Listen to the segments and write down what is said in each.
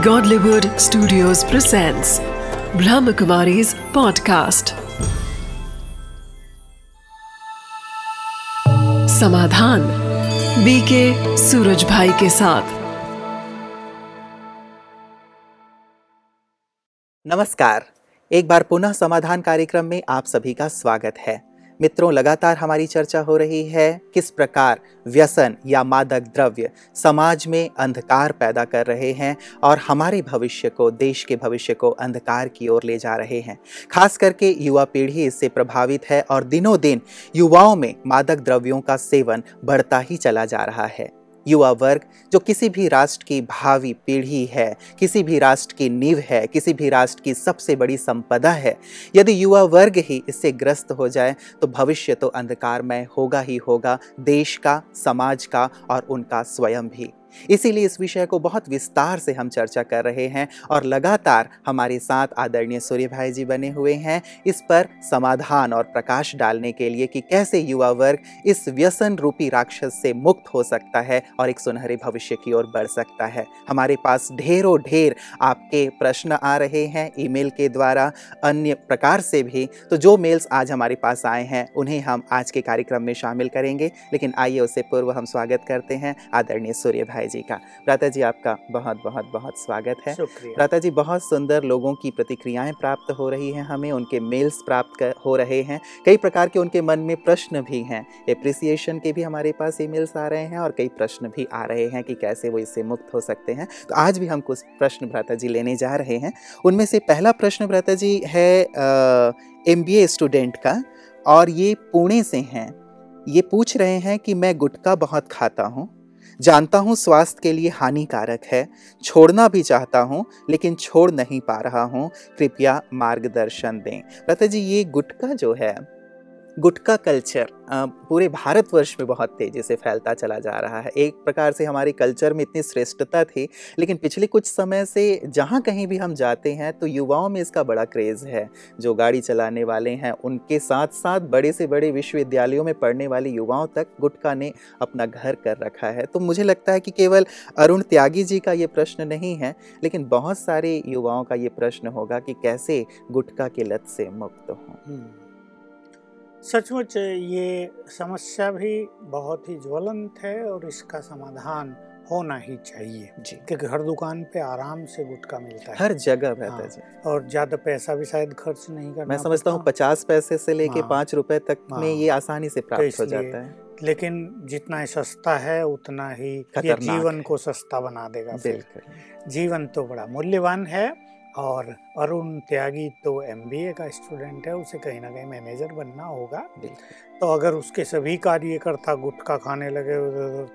Godlywood Studios presents Brahmakumari's podcast. समाधान BK Suraj भाई के साथ। नमस्कार। एक बार पुनः समाधान कार्यक्रम में आप सभी का स्वागत है। मित्रों, लगातार हमारी चर्चा हो रही है किस प्रकार व्यसन या मादक द्रव्य समाज में अंधकार पैदा कर रहे हैं और हमारे भविष्य को, देश के भविष्य को अंधकार की ओर ले जा रहे हैं। खास करके युवा पीढ़ी इससे प्रभावित है और दिनों दिन युवाओं में मादक द्रव्यों का सेवन बढ़ता ही चला जा रहा है। युवा वर्ग, जो किसी भी राष्ट्र की भावी पीढ़ी है, किसी भी राष्ट्र की नींव है, किसी भी राष्ट्र की सबसे बड़ी संपदा है, यदि युवा वर्ग ही इससे ग्रस्त हो जाए तो भविष्य तो अंधकारमय होगा ही होगा, देश का, समाज का और उनका स्वयं भी। इसीलिए इस विषय को बहुत विस्तार से हम चर्चा कर रहे हैं और लगातार हमारे साथ आदरणीय सूर्य भाई जी बने हुए हैं। इस पर समाधान और प्रकाश डालने के लिए कि कैसे युवा वर्ग इस व्यसन रूपी राक्षस से मुक्त हो सकता है और एक सुनहरे भविष्य की ओर बढ़ सकता है। हमारे पास ढेरों ढेर आपके प्रश्न आ रहे हैं ईमेल के द्वारा, अन्य प्रकार से भी। तो जो मेल्स आज हमारे पास आए हैं, उन्हें हम आज के कार्यक्रम में शामिल करेंगे। लेकिन आइए उससे पूर्व हम स्वागत करते हैं आदरणीय सूर्य भाई जी का। प्राता जी आपका बहुत बहुत बहुत स्वागत है। प्राता जी बहुत सुंदर लोगों की प्रतिक्रियाएँ प्राप्त हो रही हैं हमें उनके मेल्स प्राप्त कर, हो रहे हैं। कई प्रकार के उनके मन में प्रश्न भी हैं। एप्रिसिएशन के भी हमारे पास ईमेल्स आ रहे हैं और कई प्रश्न भी आ रहे हैं कि कैसे वो इससे मुक्त हो सकते हैं। तो आज भी हम कुछ प्रश्न भ्राता जी लेने जा रहे हैं। उनमें से पहला प्रश्न भ्राता जी है एम स्टूडेंट का और ये पुणे से हैं। ये पूछ रहे हैं कि मैं गुटखा बहुत खाता हूँ। जानता हूँ स्वास्थ्य के लिए हानिकारक है। छोड़ना भी चाहता हूँ, लेकिन छोड़ नहीं पा रहा हूँ। कृपया मार्गदर्शन दें। लता जी, ये गुटखा जो है गुटखा कल्चर पूरे भारतवर्ष में बहुत तेज़ी से फैलता चला जा रहा है। एक प्रकार से हमारे कल्चर में इतनी श्रेष्ठता थी, लेकिन पिछले कुछ समय से जहाँ कहीं भी हम जाते हैं तो युवाओं में इसका बड़ा क्रेज़ है। जो गाड़ी चलाने वाले हैं, उनके साथ साथ बड़े से बड़े विश्वविद्यालयों में पढ़ने वाले युवाओं तक गुटखा ने अपना घर कर रखा है। तो मुझे लगता है कि केवल अरुण त्यागी जी का ये प्रश्न नहीं है, लेकिन बहुत सारे युवाओं का ये प्रश्न होगा कि कैसे गुटखा की लत से मुक्त हों। सचमुच ये समस्या भी बहुत ही ज्वलंत है और इसका समाधान होना ही चाहिए। जी। क्योंकि हर दुकान पे आराम से गुटखा मिलता है। हर जगह रहता हाँ, है। और ज़्यादा पैसा भी शायद खर्च नहीं करना मैं समझता हूँ पचास पैसे से लेके हाँ। पाँच रुपए तक हाँ, में। ये आसानी से प्राप्त हो जाता है। लेकिन जितना सस्ता है उतना ही ये जीवन को सस्ता बना देगा बिल्कुल। जीवन तो बड़ा मूल्यवान है और अरुण त्यागी तो एमबीए का स्टूडेंट है उसे कहीं ना कहीं मैनेजर बनना होगा। तो अगर उसके सभी कार्यकर्ता गुटखा खाने लगे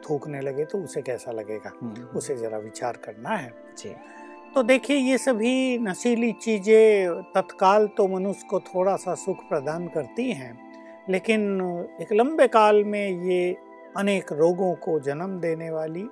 थूकने लगे तो उसे कैसा लगेगा? हम्म, उसे जरा विचार करना है। जी। तो देखिए ये सभी नशीली चीज़ें तत्काल तो मनुष्य को थोड़ा सा सुख प्रदान करती हैं लेकिन एक लंबे काल में ये अनेक रोगों को जन्म देने वाली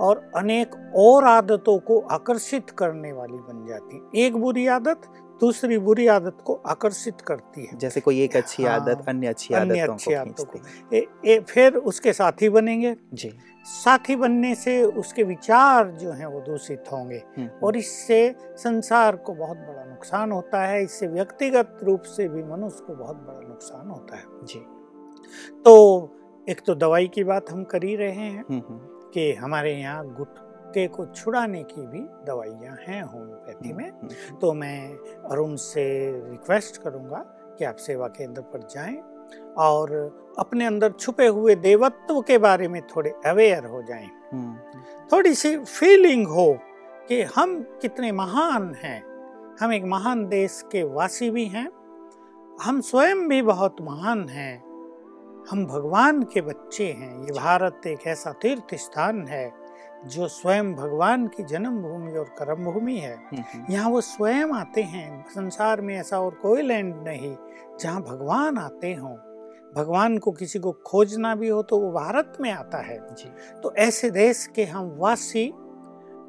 और अनेक और आदतों को आकर्षित करने वाली बन जाती एक बुरी आदत दूसरी बुरी आदत को आकर्षित करती है। जैसे कोई एक अच्छी हाँ, आदत अन्य अच्छी अन्य आदतों अच्छी को आदतों को। ए, ए, फिर उसके साथी बनेंगे। जी। साथी बनने से उसके विचार जो हैं वो दूषित होंगे हम्म, और इससे संसार को बहुत बड़ा नुकसान होता है। इससे व्यक्तिगत रूप से भी मनुष्य को बहुत बड़ा नुकसान होता है। जी। तो एक तो दवाई की बात हम कर ही रहे हैं। हम्म, हम्म, कि हमारे यहाँ गुटके को छुड़ाने की भी दवाइयाँ हैं होम्योपैथी में। हम्म, हम्म, तो मैं अरुण से रिक्वेस्ट करूँगा कि आप सेवा केंद्र पर जाएँ और अपने अंदर छुपे हुए देवत्व के बारे में थोड़े अवेयर हो जाएँ। हम्म, थोड़ी सी फीलिंग हो कि हम कितने महान हैं। हम एक महान देश के वासी भी हैं। हम स्वयं भी बहुत महान हैं। हम भगवान के बच्चे हैं। ये भारत एक ऐसा तीर्थ स्थान है जो स्वयं भगवान की जन्म भूमि और कर्म भूमि है। हम्म, हम्म, यहाँ वो स्वयं आते हैं संसार में ऐसा और कोई लैंड नहीं जहाँ भगवान आते हों। भगवान को किसी को खोजना भी हो तो वो भारत में आता है। जी। तो ऐसे देश के हम वासी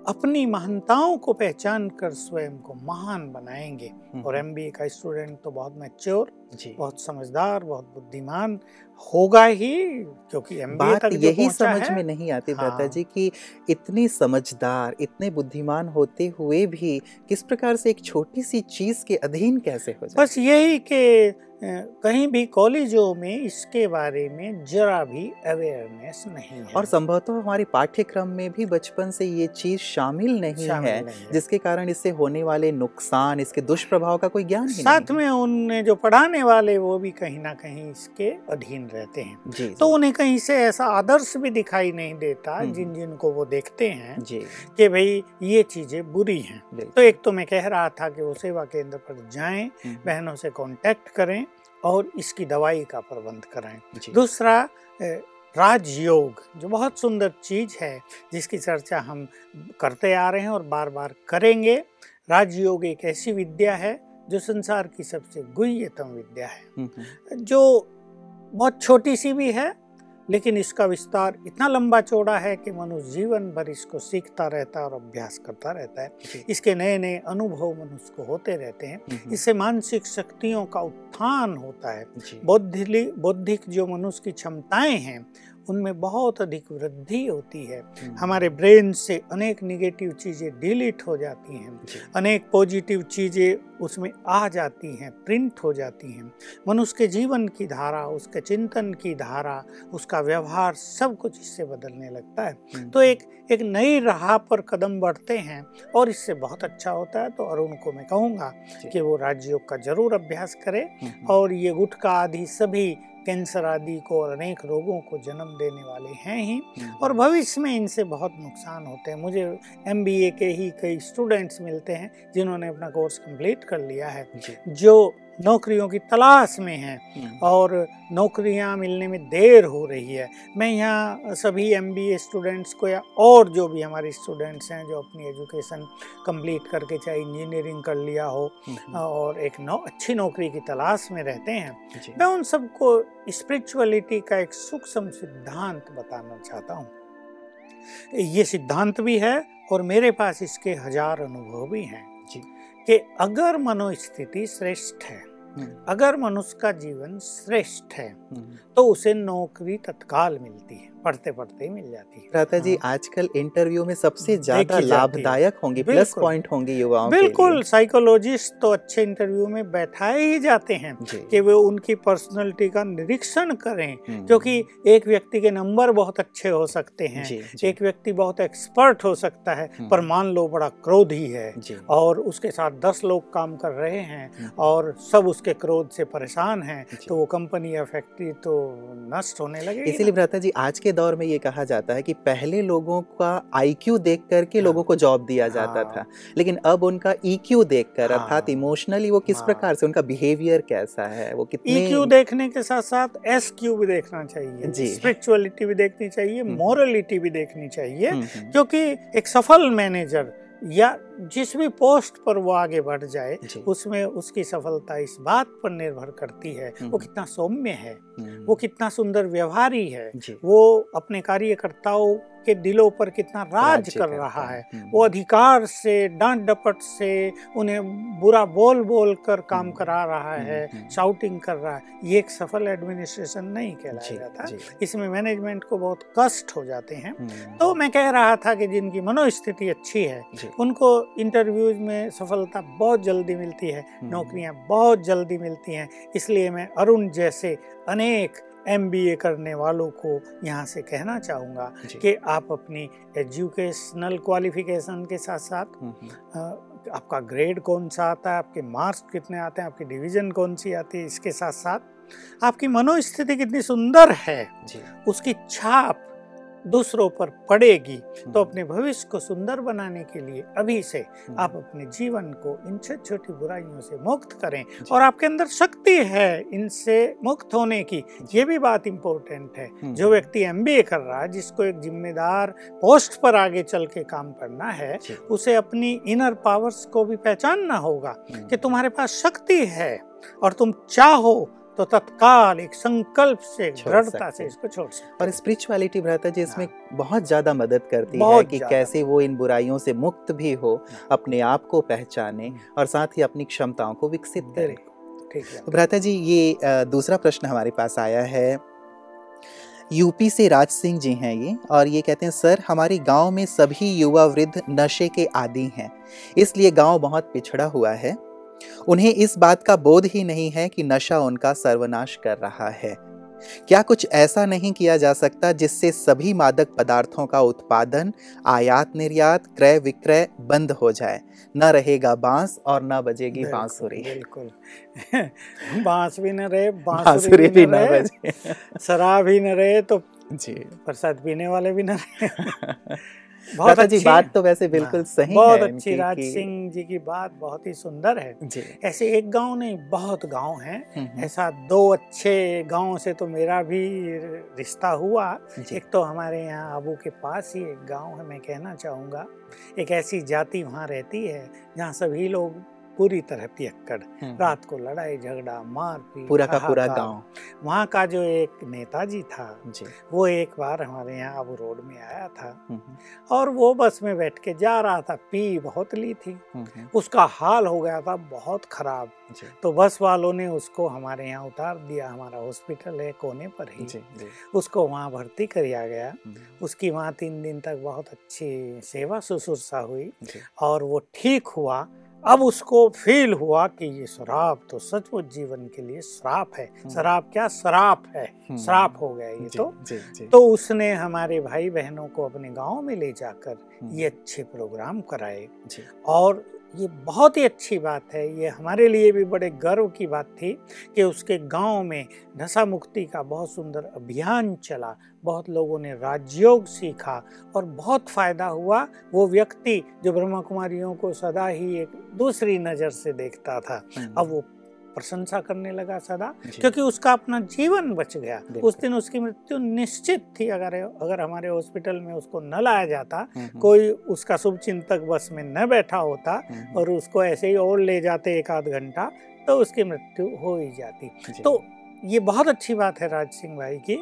अपनी महानताओं को पहचान कर स्वयं को महान बनाएँगे। हम्म, और एमबीए का स्टूडेंट तो बहुत मैच्योर बहुत समझदार बहुत बुद्धिमान होगा ही क्योंकि बात तक यही समझ में नहीं आती हाँ। भ्राता जी कि इतने समझदार इतने बुद्धिमान होते हुए भी किस प्रकार से एक छोटी सी चीज़ के अधीन कैसे हो जाए बस यही कि कहीं भी कॉलेजों में इसके बारे में जरा भी अवेयरनेस नहीं है। और संभवतः हमारे पाठ्यक्रम में भी बचपन से ये चीज़ शामिल नहीं शामिल है नहीं जिसके कारण इससे होने वाले नुकसान इसके दुष्प्रभाव का कोई ज्ञान साथ में उन जो पढ़ाने वाले वो भी कहीं ना कहीं इसके अधीन रहते हैं। जी तो जी, उन्हें कहीं से ऐसा आदर्श भी दिखाई नहीं देता हम्म। जिन जिनको वो देखते हैं कि भाई ये चीज़ें बुरी हैं। तो एक तो मैं कह रहा था कि वो सेवा केंद्र पर जाएँ हम्म, बहनों से कांटेक्ट करें और इसकी दवाई का प्रबंध कराएँ। दूसरा राजयोग जो बहुत सुंदर चीज़ है जिसकी चर्चा हम करते आ रहे हैं और बार बार करेंगे। राजयोग एक ऐसी विद्या है जो संसार की सबसे गुह्यतम विद्या है। हम्म, हम्म, जो बहुत छोटी सी भी है लेकिन इसका विस्तार इतना लंबा चौड़ा है कि मनुष्य जीवन भर इसको सीखता रहता है और अभ्यास करता रहता है। इसके नए नए अनुभव मनुष्य को होते रहते हैं। हम्म, इससे मानसिक शक्तियों का उत्थान होता है। बौद्धिक बौद्धिक जो मनुष्य की क्षमताएँ हैं उनमें बहुत अधिक वृद्धि होती है। हम्म, हमारे ब्रेन से अनेक निगेटिव चीज़ें डिलीट हो जाती हैं। अनेक पॉजिटिव चीज़ें उसमें आ जाती हैं प्रिंट हो जाती हैं। मनुष्य के जीवन की धारा उसके चिंतन की धारा उसका व्यवहार सब कुछ इससे बदलने लगता है। हम्म, तो एक एक नई राह पर कदम बढ़ते हैं और इससे बहुत अच्छा होता है। तो अरुण को मैं कहूँगा कि वो राजयोग का ज़रूर अभ्यास करे हम्म, और ये गुटखा आदि सभी कैंसर आदि को और अनेक रोगों को जन्म देने वाले हैं ही। हम्म, और भविष्य में इनसे बहुत नुकसान होते हैं। मुझे एमबीए के ही कई स्टूडेंट्स मिलते हैं जिन्होंने अपना कोर्स कंप्लीट कर लिया है। जो नौकरियों की तलाश में हैं हम्म, और नौकरियाँ मिलने में देर हो रही है। मैं यहाँ सभी एमबीए स्टूडेंट्स को या और जो भी हमारे स्टूडेंट्स हैं जो अपनी एजुकेशन कंप्लीट करके चाहे इंजीनियरिंग कर लिया हो हम्म, और एक नौ अच्छी नौकरी की तलाश में रहते हैं मैं उन सबको स्पिरिचुअलिटी का एक सूक्ष्म सिद्धांत बताना चाहता हूँ। ये सिद्धांत भी है और मेरे पास इसके हज़ार अनुभव भी हैं जी, कि अगर मनोस्थिति श्रेष्ठ है अगर मनुष्य का जीवन श्रेष्ठ है हम्म। तो उसे नौकरी तत्काल मिलती है पढ़ते पढ़ते ही मिल जाती है भ्राता जी हाँ। आजकल इंटरव्यू में सबसे ज़्यादा। लाभदायक होंगे प्लस पॉइंट होंगे युवाओं के बिल्कुल साइकोलॉजिस्ट तो अच्छे इंटरव्यू में बैठाए ही जाते हैं कि वे उनकी पर्सनैलिटी का निरीक्षण करें हम्म, क्योंकि एक व्यक्ति के नंबर बहुत अच्छे हो सकते हैं एक व्यक्ति बहुत एक्सपर्ट हो सकता है हम्म। पर मान लो बड़ा क्रोधी है और उसके साथ दस लोग काम कर रहे हैं हम्म। और सब उसके क्रोध से परेशान हैं तो वो कंपनी या फैक्ट्री तो नष्ट होने लगे इसीलिए भ्राता जी आज के दौर में ये कहा जाता है कि पहले लोगों का आईक्यू देख करके हाँ। लोगों को जॉब दिया जाता हाँ। था लेकिन अब उनका ईक्यू देखकर हाँ। अर्थात इमोशनली वो किस हाँ। प्रकार से उनका बिहेवियर कैसा है वो कितने EQ देखने के साथ साथ एस क्यू भी देखना चाहिए जी। स्पिरिचुअलिटी भी देखनी चाहिए हम्म। मोरलिटी भी देखनी चाहिए हम्म, हम्म, क्योंकि एक सफल मैनेजर या जिस भी पोस्ट पर वो आगे बढ़ जाए उसमें उसकी सफलता इस बात पर निर्भर करती है वो हम्म। कितना सौम्य है हम्म, वो कितना सुंदर व्यवहारी है। वो अपने कार्यकर्ताओं के दिलों पर कितना राज कर रहा है। है। हम्म, वो अधिकार से डांट डपट से उन्हें बुरा बोल बोल कर काम हम्म, करा रहा हम्म, है हम्म। शाउटिंग कर रहा है। ये एक सफल एडमिनिस्ट्रेशन नहीं कहलाया जाता। इसमें मैनेजमेंट को बहुत कष्ट हो जाते हैं। हम्म, तो मैं कह रहा था कि जिनकी मनोस्थिति अच्छी है उनको इंटरव्यूज़ में सफलता बहुत जल्दी मिलती है हम्म, नौकरियाँ बहुत जल्दी मिलती हैं। इसलिए मैं अरुण जैसे अनेक एमबीए करने वालों को यहाँ से कहना चाहूँगा कि आप अपनी एजुकेशनल क्वालिफिकेशन के साथ साथ हम्म, हम्म, आपका ग्रेड कौन सा आता है आपके मार्क्स कितने आते हैं आपकी डिवीज़न कौन सी आती है इसके साथ साथ आपकी मनोस्थिति कितनी सुंदर है उसकी छाप दूसरों पर पड़ेगी तो हम्म, अपने भविष्य को सुंदर बनाने के लिए अभी से हम्म, आप अपने जीवन को इन छोटी छोटी बुराइयों से मुक्त करें और आपके अंदर शक्ति है इनसे मुक्त होने की ये भी बात इम्पोर्टेंट है। हम्म, जो व्यक्ति एमबीए कर रहा है जिसको एक जिम्मेदार पोस्ट पर आगे चल के काम करना है उसे अपनी इनर पावर्स को भी पहचानना होगा कि तुम्हारे पास शक्ति है और तुम चाहो तो तत्काल एक संकल्प से दृढ़ता से इसको छोड़ सकते और स्पिरिचुअलिटी भ्राता जी इसमें बहुत ज़्यादा मदद करती है कि कैसे वो इन बुराइयों से मुक्त भी हो अपने आप को पहचाने हम्म। और साथ ही अपनी क्षमताओं को विकसित करे। भ्राता जी ये दूसरा प्रश्न हमारे पास आया है। यूपी से राज सिंह जी हैं ये और ये कहते हैं सर हमारे गाँव में सभी युवा वृद्ध नशे के आदि हैं। इसलिए गाँव बहुत पिछड़ा हुआ है। उन्हें इस बात का बोध ही नहीं है कि नशा उनका सर्वनाश कर रहा है। क्या कुछ ऐसा नहीं किया जा सकता जिससे सभी मादक पदार्थों का उत्पादन आयात निर्यात क्रय विक्रय बंद हो जाए? न रहेगा बाँस और न बजेगी बांसुरी। बिल्कुल। बाँस भी न रहे बांसुरी भी भी न न बजे। शराब ही न रहे तो जी। प्रसाद पीने वाले भी न रहे। जी अच्छी- बात तो वैसे बिल्कुल हाँ, सही बहुत है अच्छी राज सिंह जी की बात बहुत ही सुंदर है। ऐसे एक गाँव नहीं बहुत गाँव हैं। हम्म, हम्म, ऐसा दो अच्छे गाँव से तो मेरा भी रिश्ता हुआ। एक तो हमारे यहाँ आबू के पास ही एक गाँव है मैं कहना चाहूँगा। एक ऐसी जाति वहाँ रहती है जहाँ सभी लोग पूरी तरह पियक्कड़ हम्म, रात को लड़ाई झगड़ा मारपीट पूरा का पूरा गाँव। वहाँ का जो एक नेताजी था जी। वो एक बार हमारे यहाँ आबू रोड में आया था। हम्म, और वो बस में बैठ के जा रहा था पी बहुत ली थी। हम्म, हम्म, उसका हाल हो गया था बहुत खराब। तो बस वालों ने उसको हमारे यहाँ उतार दिया हमारा हॉस्पिटल है कोने पर ही। जी जी। उसको वहाँ भर्ती किया गया। हम्म, उसकी वहाँ तीन दिन तक बहुत अच्छी सेवा शुश्रूषा हुई और वो ठीक हुआ। अब उसको फील हुआ कि ये शराब तो सचमुच जीवन के लिए श्राप है। शराब क्या? श्राप है। हम्म, श्राप हो गया ये जी तो। जी जी। तो उसने हमारे भाई बहनों को अपने गाँव में ले जाकर हम्म, ये अच्छे प्रोग्राम कराए और ये बहुत ही अच्छी बात है। ये हमारे लिए भी बड़े गर्व की बात थी कि उसके गाँव में नशा मुक्ति का बहुत सुंदर अभियान चला। बहुत लोगों ने राजयोग सीखा और बहुत फ़ायदा हुआ। वो व्यक्ति जो ब्रह्मा कुमारियों को सदा ही एक दूसरी नज़र से देखता था। हम्म, अब वो प्रशंसा करने लगा सदा क्योंकि उसका अपना जीवन बच गया। उस दिन उसकी मृत्यु निश्चित थी अगर अगर हमारे हॉस्पिटल में उसको न लाया जाता हम्म, हम्म, कोई उसका शुभ चिंतक बस में न बैठा होता हम्म, और उसको ऐसे ही और ले जाते एक आध घंटा तो उसकी मृत्यु हो ही जाती। तो ये बहुत अच्छी बात है राज सिंह भाई की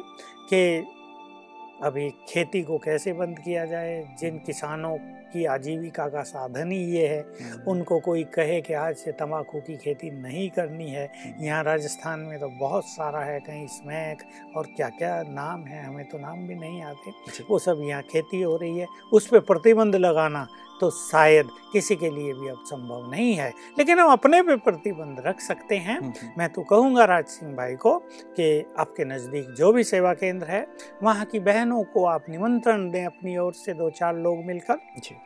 कि अभी खेती को कैसे बंद किया जाए जिन किसानों की आजीविका का साधन ही ये है। हम्म, उनको कोई कहे कि आज से तंबाकू की खेती नहीं करनी है। यहाँ राजस्थान में तो बहुत सारा है कहीं स्मैक और क्या क्या नाम है हमें तो नाम भी नहीं आते वो सब यहाँ खेती हो रही है। उस पर प्रतिबंध लगाना तो शायद किसी के लिए भी अब संभव नहीं है। लेकिन हम अपने पे प्रतिबंध रख सकते हैं। हम्म, हम्म, मैं तो कहूँगा राज सिंह भाई को कि आपके नज़दीक जो भी सेवा केंद्र है वहाँ की बहनों को आप निमंत्रण दें अपनी ओर से दो चार लोग मिलकर। जी।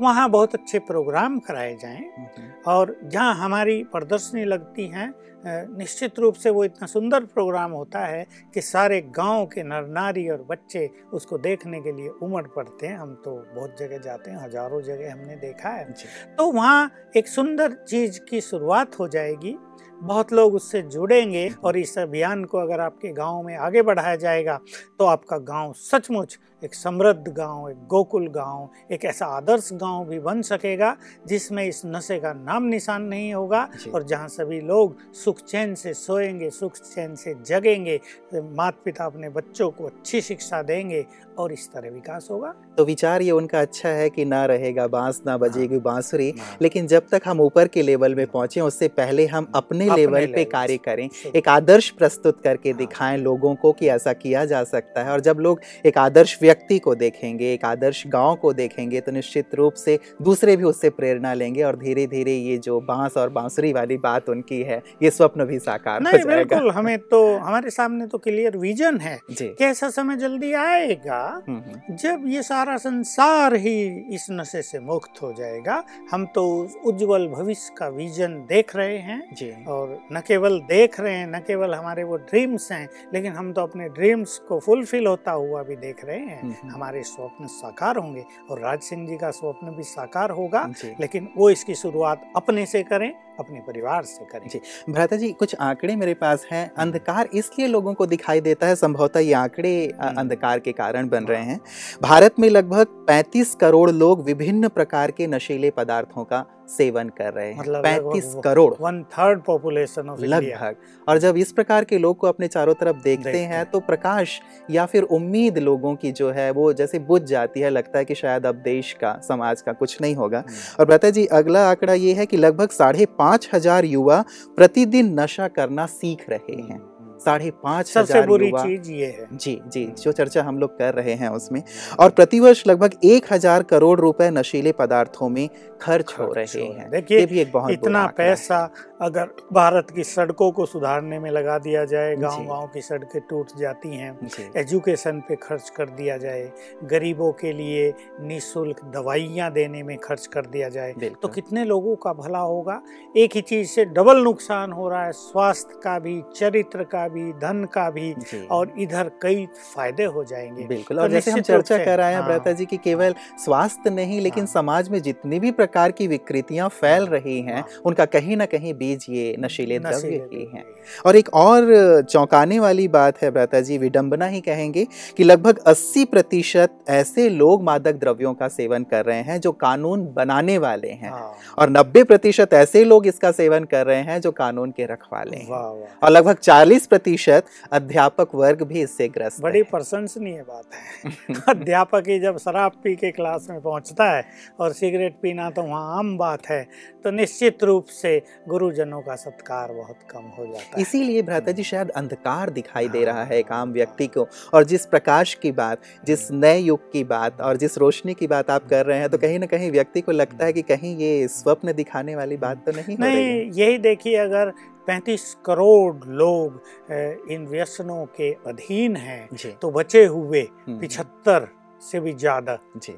वहाँ बहुत अच्छे प्रोग्राम कराए जाएँ। हम्म, और जहाँ हमारी प्रदर्शनी लगती हैं निश्चित रूप से वो इतना सुंदर प्रोग्राम होता है कि सारे गाँव के नर नारी और बच्चे उसको देखने के लिए उमड़ पड़ते हैं। हम तो बहुत जगह जाते हैं हज़ारों जगह हमने देखा है। तो वहाँ एक सुंदर चीज़ की शुरुआत हो जाएगी। बहुत लोग उससे जुड़ेंगे और इस अभियान को अगर आपके गाँव में आगे बढ़ाया जाएगा तो आपका गाँव सचमुच एक समृद्ध गाँव एक गोकुल गाँव एक ऐसा आदर्श गाँव भी बन सकेगा जिसमें इस नशे का नाम निशान नहीं होगा और जहाँ सभी लोग सुख चैन से सोएँगे सुख चैन से जगेंगे माता पिता अपने बच्चों को अच्छी शिक्षा देंगे और इस तरह विकास होगा। तो विचार ये उनका अच्छा है कि ना रहेगा बाँस ना बजेगी बांसुरी हाँ। लेकिन जब तक हम ऊपर के लेवल में पहुँचे उससे पहले हम अपने लेवल पे कार्य करें एक आदर्श प्रस्तुत करके हाँ। दिखाएँ लोगों को कि ऐसा किया जा सकता है। और जब लोग एक आदर्श व्यक्ति को देखेंगे एक आदर्श गाँव को देखेंगे तो निश्चित रूप से दूसरे भी उससे प्रेरणा लेंगे और धीरे धीरे ये जो बाँस और बांसुरी वाली बात उनकी है ये स्वप्न भी साकार हो जाएगा। बिल्कुल हमें तो हमारे सामने तो क्लियर विजन है जी। कि समय जल्दी आएगा हम्म, हम्म, जब ये सारा संसार ही इस नशे से मुक्त हो जाएगा। हम तो उज्जवल भविष्य का विजन देख रहे हैं जी। और न केवल देख रहे हैं न केवल हमारे वो ड्रीम्स हैं लेकिन हम तो अपने ड्रीम्स को फुलफिल होता हुआ भी देख रहे हैं। हम्म, हम्म, हमारे स्वप्न साकार होंगे और राज सिंह जी का स्वप्न भी साकार होगा लेकिन वो इसकी शुरुआत अपने से करें अपने परिवार से करें। जी। भ्राता जी कुछ आंकड़े मेरे पास हैं। अंधकार इसलिए लोगों को दिखाई देता है संभवतः ये आंकड़े हम्म। अंधकार के कारण बन रहे हैं। भारत में लगभग 35 करोड़ लोग विभिन्न प्रकार के नशीले पदार्थों का सेवन कर रहे हैं। मतलब पैंतीस crore. One third population of लगभग। और जब इस प्रकार के लोग को अपने चारों तरफ़ देखते देखते हैं। तो प्रकाश या फिर उम्मीद लोगों की जो है वो जैसे बुझ जाती है लगता है कि शायद अब देश का समाज का कुछ नहीं होगा। और भ्राता जी अगला आंकड़ा ये है कि लगभग साढ़े पाँच हज़ार युवा प्रतिदिन नशा करना सीख रहे हैं। साढ़े पाँच सबसे बुरी चीज़ ये है। जी जी जो चर्चा हम लोग कर रहे हैं उसमें। और प्रतिवर्ष लगभग एक हज़ार करोड़ रुपए नशीले पदार्थों में खर्च हो रहे हो देखिए, भी एक बहुत इतना। पैसा अगर भारत की सड़कों को सुधारने में लगा दिया जाए गाँव। गाँव की सड़कें टूट जाती हैं एजुकेशन पे खर्च कर दिया जाए गरीबों के लिए निशुल्क दवाइयाँ देने में खर्च कर दिया जाए तो कितने लोगों का भला होगा? एक ही चीज़ से डबल नुकसान हो रहा है स्वास्थ्य का भी चरित्र का भी धन का भी और इधर कई फ़ायदे हो जाएँगे। बिल्कुल तो और जैसे हम चर्चा कर रहे हैं हाँ। भ्राता जी की केवल स्वास्थ्य नहीं लेकिन हाँ। समाज में जितनी भी प्रकार की विकृतियाँ फैल हाँ, रही हैं। उनका कहीं ना कहीं बीज ये नशीले द्रव्य ही हैं। और एक और चौंकाने वाली बात है भ्राता जी विडंबना ही कहेंगे कि लगभग 80 प्रतिशत ऐसे लोग मादक द्रव्यों का सेवन कर रहे हैं जो कानून बनाने वाले हैं। और 90 प्रतिशत ऐसे लोग इसका सेवन कर रहे हैं जो कानून के रखवाले हैं। और लगभग 40 प्रतिशत अध्यापक वर्ग भी इससे ग्रस्त बड़ी प्रशंसनीय बात है। अध्यापक ही जब शराब पी के क्लास में पहुँचता है और सिगरेट पीना तो वहाँ आम बात है तो निश्चित रूप से गुरुजनों का सत्कार बहुत कम हो जाता है। इसीलिए भ्राता जी शायद अंधकार दिखाई दे रहा है एक आम व्यक्ति को और जिस प्रकाश की बात जिस नए युग की बात और जिस रोशनी की बात आप कर रहे हैं तो कहीं ना कहीं व्यक्ति को लगता है कि कहीं ये स्वप्न दिखाने वाली बात तो नहीं हो है नहीं यही देखिए अगर 35 करोड़ लोग इन व्यसनों के अधीन हैं। तो बचे हुए हम्म, पिछहत्तर से भी ज़्यादा जी।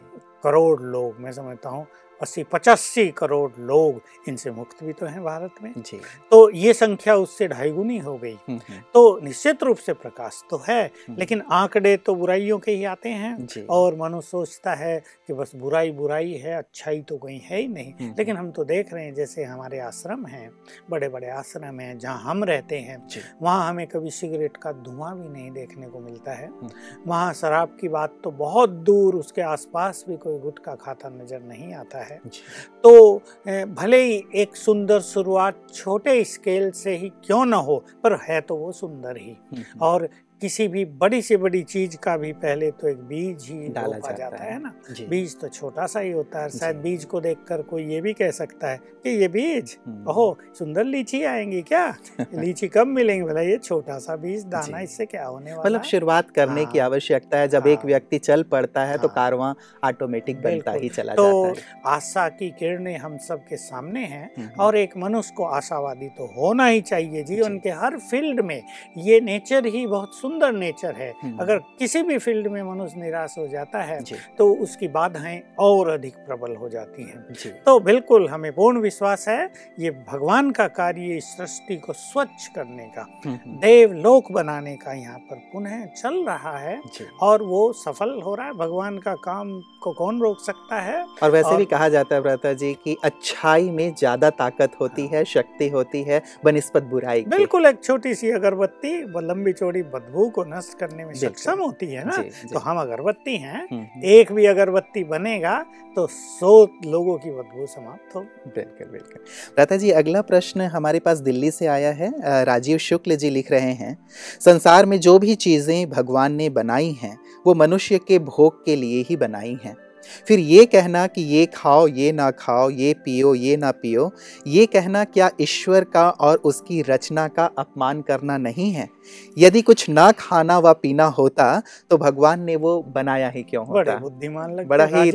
करोड़ लोग मैं समझता हूँ अस्सी पचासी करोड़ लोग इनसे मुक्त भी तो हैं भारत में। जी। तो ये संख्या उससे ढाई गुनी हो गई। हम्म, हम्म, तो निश्चित रूप से प्रकाश तो है हम्म। लेकिन आंकड़े तो बुराइयों के ही आते हैं और मनुष्य सोचता है कि बस बुराई बुराई है अच्छाई तो कहीं है ही नहीं। लेकिन हम तो देख रहे हैं जैसे हमारे आश्रम हैं बड़े बड़े आश्रम हैं जहाँ हम रहते हैं वहाँ हमें कभी सिगरेट का धुआँ भी नहीं देखने को मिलता है। वहाँ शराब की बात तो बहुत दूर उसके आसपास भी कोई गुटखा खाता नज़र नहीं आता है। जी। तो भले ही एक सुंदर शुरुआत छोटे स्केल से ही क्यों ना हो पर है तो वो सुंदर ही। हम्म, हम्म, और किसी भी बड़ी से बड़ी चीज़ का भी पहले तो एक बीज ही डाला जाता जाता है। है ना? बीज तो छोटा सा ही होता है। शायद बीज को देखकर कोई ये भी कह सकता है कि ये बीज हम्म, ओहो सुंदर लीची आएँगी क्या? लीची कब मिलेंगी? भला ये छोटा सा बीज दाना इससे क्या होने वाला मतलब शुरुआत करने की हाँ। आवश्यकता है। जब एक हाँ। व्यक्ति चल पड़ता है तो हाँ। कारवां ऑटोमेटिक बनता ही चला तो आशा की किरणें हम सब के सामने हैं हम्म, और एक मनुष्य को आशावादी तो होना ही चाहिए जीवन के हर फ़ील्ड में ये नेचर ही बहुत सुंदर नेचर है। हम्म। अगर किसी भी फ़ील्ड में मनुष्य निराश हो जाता है तो उसकी बाधाएँ और अधिक प्रबल हो जाती हैं। तो बिल्कुल हमें पूर्ण विश्वास है ये भगवान का कार्य इस सृष्टि को स्वच्छ करने का हम्म, हम्म, देवलोक बनाने का यहाँ पर पुनः चल रहा है और वो सफल हो रहा है। भगवान का काम को कौन रोक सकता है? और वैसे और- भी कहा जाता है भ्राता जी कि अच्छाई में ज़्यादा ताकत होती है। शक्ति होती है बनस्पत बुराई बिल्कुल एक छोटी सी अगरबत्ती लंबी चौड़ी बदबू को नष्ट करने में सक्षम होती है ना? जी, जी। तो हम अगरबत्ती हैं हम्म, हम्म, एक भी अगरबत्ती बनेगा तो सौ लोगों की बदबू समाप्त हो बिल्कुल बिल्कुल। प्राता जी अगला प्रश्न हमारे पास दिल्ली से आया है। राजीव शुक्ल जी लिख रहे हैं संसार में जो भी चीज़ें भगवान ने बनाई हैं वो मनुष्य के भोग के लिए ही बनाई हैं। फिर ये कहना कि ये खाओ ये ना खाओ ये पियो ये ना पियो ये कहना क्या ईश्वर का और उसकी रचना का अपमान करना नहीं है? यदि कुछ ना खाना व पीना होता तो भगवान ने वो बनाया ही क्यों बड़े होता बुद्धिमान बड़ा ही,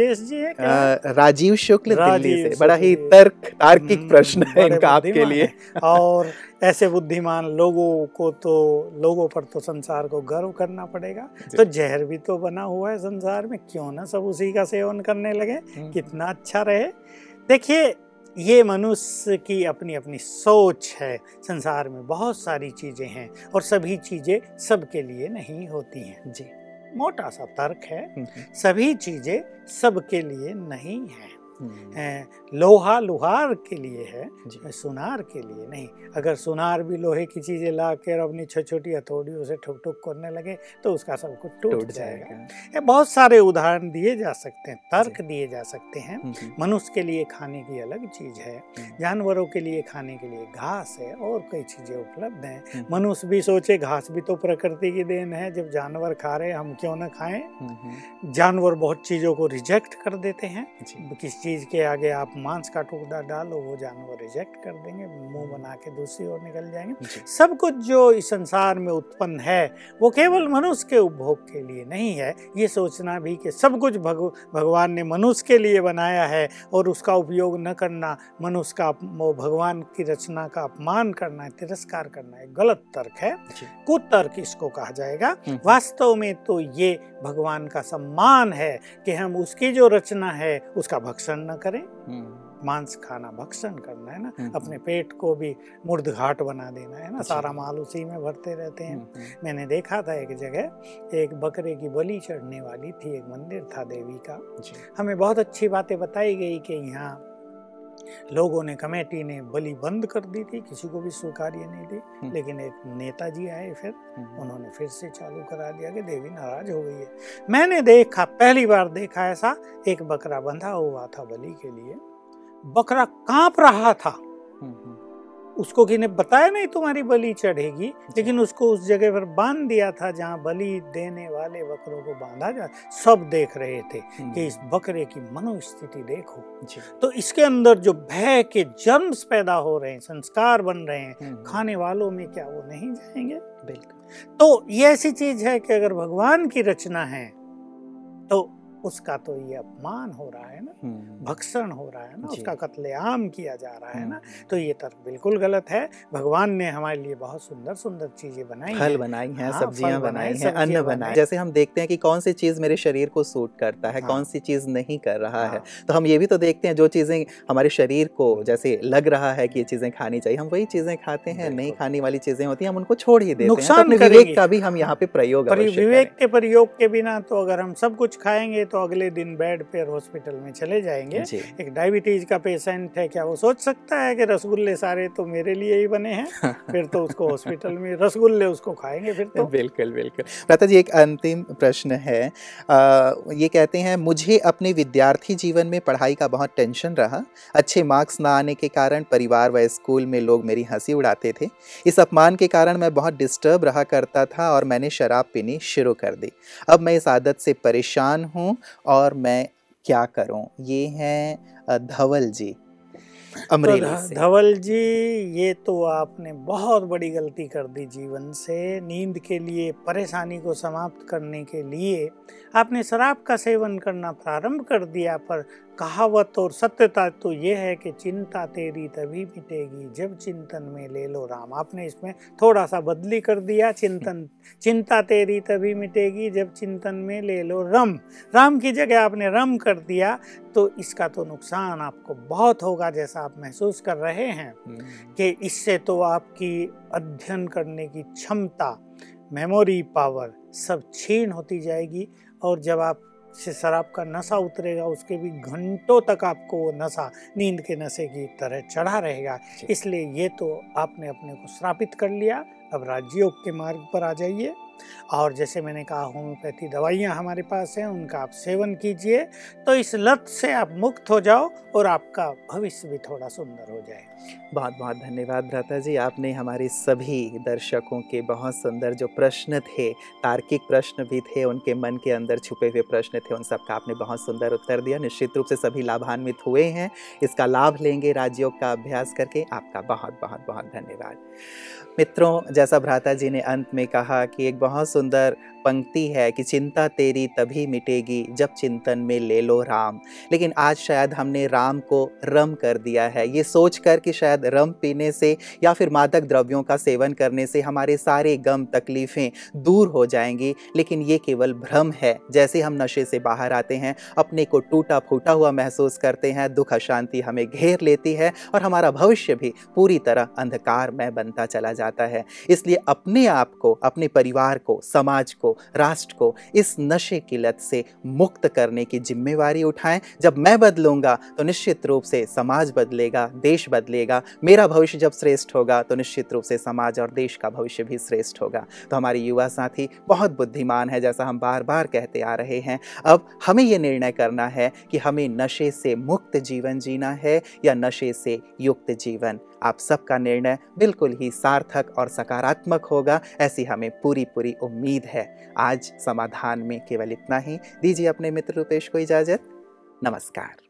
राजीव शुक्ल दिल्ली से बड़ा ही तर्क तार्किक हम्म, प्रश्न है इनका आपके लिए। और ऐसे बुद्धिमान लोगों को तो लोगों पर तो संसार को गर्व करना पड़ेगा। तो जहर भी तो बना हुआ है संसार में क्यों ना सब उसी का सेवन करने लगे? हम्म, कितना अच्छा रहे। देखिए ये मनुष्य की अपनी अपनी सोच है। संसार में बहुत सारी चीज़ें हैं और सभी चीज़ें सबके लिए नहीं होती हैं। जी मोटा सा तर्क है। हम्म, हम्म, सभी चीज़ें सबके लिए नहीं हैं। लोहा लोहार के लिए है सुनार के लिए नहीं। अगर सुनार भी लोहे की चीज़ें ला कर अपनी छोटी छोटी हथौड़ियों से ठुक ठुक करने लगे तो उसका सब कुछ टूट जाएगा। बहुत सारे उदाहरण दिए जा सकते हैं तर्क दिए जा सकते हैं। मनुष्य के लिए खाने की अलग चीज़ है जानवरों के लिए खाने के लिए घास है और कई चीज़ें उपलब्ध हैं। मनुष्य भी सोचे घास भी तो प्रकृति की देन है जब जानवर खा रहे हम क्यों ना खाएँ? जानवर बहुत चीज़ों को रिजेक्ट कर देते हैं किस चीज़ के आगे आप मांस का टुकड़ा डालो वो जानवर रिजेक्ट कर देंगे मुँह बना के दूसरी ओर निकल जाएँगे। सब कुछ जो इस संसार में उत्पन्न है वो केवल मनुष्य के उपभोग के लिए नहीं है। ये सोचना भी कि सब कुछ भग, भगवान ने मनुष्य के लिए बनाया है और उसका उपयोग न करना मनुष्य का भगवान की रचना का अपमान करना है तिरस्कार करना है गलत तर्क है। कुतर्क इसको कहा जाएगा। हम्म। वास्तव में तो ये भगवान का सम्मान है कि हम उसकी जो रचना है उसका भक्षण न करें। हम्म। मांस खाना भक्षण करना है ना? हम्म, अपने पेट को भी मुर्द घाट बना देना है ना? सारा माल उसी में भरते रहते हैं। मैंने देखा था एक जगह एक बकरे की बलि चढ़ने वाली थी एक मंदिर था देवी का। हमें बहुत अच्छी बातें बताई गई कि यहाँ लोगों ने कमेटी ने बलि बंद कर दी थी किसी को भी स्वीकार्य नहीं थी। हम्म। लेकिन एक नेता जी आए फिर हम्म। उन्होंने फिर से चालू करा दिया कि देवी नाराज़ हो गई है। मैंने देखा पहली बार देखा ऐसा एक बकरा बंधा हुआ था बलि के लिए। बकरा काँप रहा था। हम्म, उसको ने बताया नहीं तुम्हारी बलि चढ़ेगी लेकिन उसको उस जगह पर बाँध दिया था जहाँ बलि देने वाले बकरों को बांधा जा सब देख रहे थे हम्म। कि इस बकरे की मनोस्थिति देखो तो इसके अंदर जो भय के जन्म पैदा हो रहे हैं संस्कार बन रहे हैं हम्म। खाने वालों में क्या वो नहीं जाएँगे बिल्कुल तो ये ऐसी चीज़ है कि अगर भगवान की रचना है तो उसका तो ये अपमान हो रहा है ना हम्म। भक्षण हो रहा है ना उसका कत्लेआम किया जा रहा है ना। तो ये तर्क बिल्कुल गलत है। भगवान ने हमारे लिए बहुत सुंदर सुंदर चीज़ें बनाई फल बनाई हैं हाँ, सब्ज़ियाँ बनाई हैं अन्न बनाए। जैसे हम देखते हैं कि कौन सी चीज़ मेरे शरीर को सूट करता है हाँ, कौन सी चीज़ नहीं कर रहा हाँ, है। तो हम ये भी तो देखते हैं जो चीज़ें हमारे शरीर को जैसे लग रहा है कि ये चीज़ें खानी चाहिए हम वही चीज़ें खाते हैं नहीं खाने वाली चीज़ें होती हैं हम उनको छोड़ ही देते हैं। नुकसान विवेक का भी हम यहाँ पे प्रयोग विवेक के प्रयोग के बिना तो अगर हम सब कुछ खाएँगे तो अगले दिन बेड पे हॉस्पिटल में चले जाएँगे। एक डायबिटीज़ का पेशेंट है क्या वो सोच सकता है कि रसगुल्ले सारे तो मेरे लिए ही बने हैं? फिर तो उसको हॉस्पिटल में रसगुल्ले उसको खाएँगे फिर तो। बिल्कुल बिल्कुल। प्रता जी एक अंतिम प्रश्न है। आ, ये कहते हैं मुझे अपने विद्यार्थी जीवन में पढ़ाई का बहुत टेंशन रहा। अच्छे मार्क्स ना आने के कारण परिवार व स्कूल में लोग मेरी हँसी उड़ाते थे। इस अपमान के कारण मैं बहुत डिस्टर्ब रहा करता था और मैंने शराब पीनी शुरू कर दी। अब मैं इस आदत से परेशान हूँ और मैं क्या करूँ? ये हैं धवल जी अमरेली तो धवल जी ये तो आपने बहुत बड़ी गलती कर दी जीवन से। नींद के लिए परेशानी को समाप्त करने के लिए आपने शराब का सेवन करना प्रारंभ कर दिया पर कहावत और सत्यता तो ये है कि चिंता तेरी तभी मिटेगी जब चिंतन में ले लो राम आपने इसमें थोड़ा सा बदली कर दिया चिंतन चिंता तेरी तभी मिटेगी जब चिंतन में ले लो रम राम की जगह आपने रम कर दिया तो इसका तो नुकसान आपको बहुत होगा जैसा आप महसूस कर रहे हैं हम्म। कि इससे तो आपकी अध्ययन करने की क्षमता मेमोरी पावर सब छीन होती जाएगी और जब आप से शराब का नशा उतरेगा उसके भी घंटों तक आपको वो नशा नींद के नशे की तरह चढ़ा रहेगा। इसलिए ये तो आपने अपने को श्रापित कर लिया। अब राजयोग के मार्ग पर आ जाइए। और जैसे मैंने कहा होम्योपैथी दवाइयाँ हमारे पास हैं उनका आप सेवन कीजिए। तो इस लत से आप मुक्त हो जाओ और आपका भविष्य भी थोड़ा सुंदर हो जाए। बहुत बहुत धन्यवाद भ्राता जी। आपने हमारे सभी दर्शकों के बहुत सुंदर जो प्रश्न थे, तार्किक प्रश्न भी थे, उनके मन के अंदर छुपे हुए प्रश्न थे, उन सबका आपने बहुत सुंदर उत्तर दिया। निश्चित रूप से सभी लाभान्वित हुए हैं। इसका लाभ लेंगे राजयोग का अभ्यास करके। आपका बहुत बहुत बहुत धन्यवाद। मित्रों, जैसा भ्राता जी ने अंत में कहा कि एक बहुत सुंदर पंक्ति है कि चिंता तेरी तभी मिटेगी जब चिंतन में ले लो राम। लेकिन आज शायद हमने राम को रम कर दिया है। ये सोच कर कि शायद रम पीने से या फिर मादक द्रव्यों का सेवन करने से हमारे सारे गम तकलीफ़ें दूर हो जाएँगी। लेकिन ये केवल भ्रम है। जैसे हम नशे से बाहर आते हैं, अपने को टूटा फूटा हुआ महसूस करते हैं, दुख अशांति हमें घेर लेती है और हमारा भविष्य भी पूरी तरह अंधकार में बनता चला जाता है। इसलिए अपने आप को, अपने परिवार को, समाज को राष्ट्र को इस नशे की लत से मुक्त करने की जिम्मेवारी उठाएँ। जब मैं बदलूँगा तो निश्चित रूप से समाज बदलेगा, देश बदलेगा, मेरा भविष्य जब श्रेष्ठ होगा तो निश्चित रूप से समाज और देश का भविष्य भी श्रेष्ठ होगा। तो हमारे युवा साथी, बहुत बुद्धिमान है, जैसा हम बार बार कहते आ रहे हैं। अब हमें ये निर्णय करना है कि हमें नशे से मुक्त जीवन जीना है या नशे से युक्त जीवन आप सबका निर्णय बिल्कुल ही सार्थक और सकारात्मक होगा, ऐसी हमें पूरी पूरी उम्मीद है। आज समाधान में केवल इतना ही। दीजिए अपने मित्र रूपेश को इजाज़त। नमस्कार।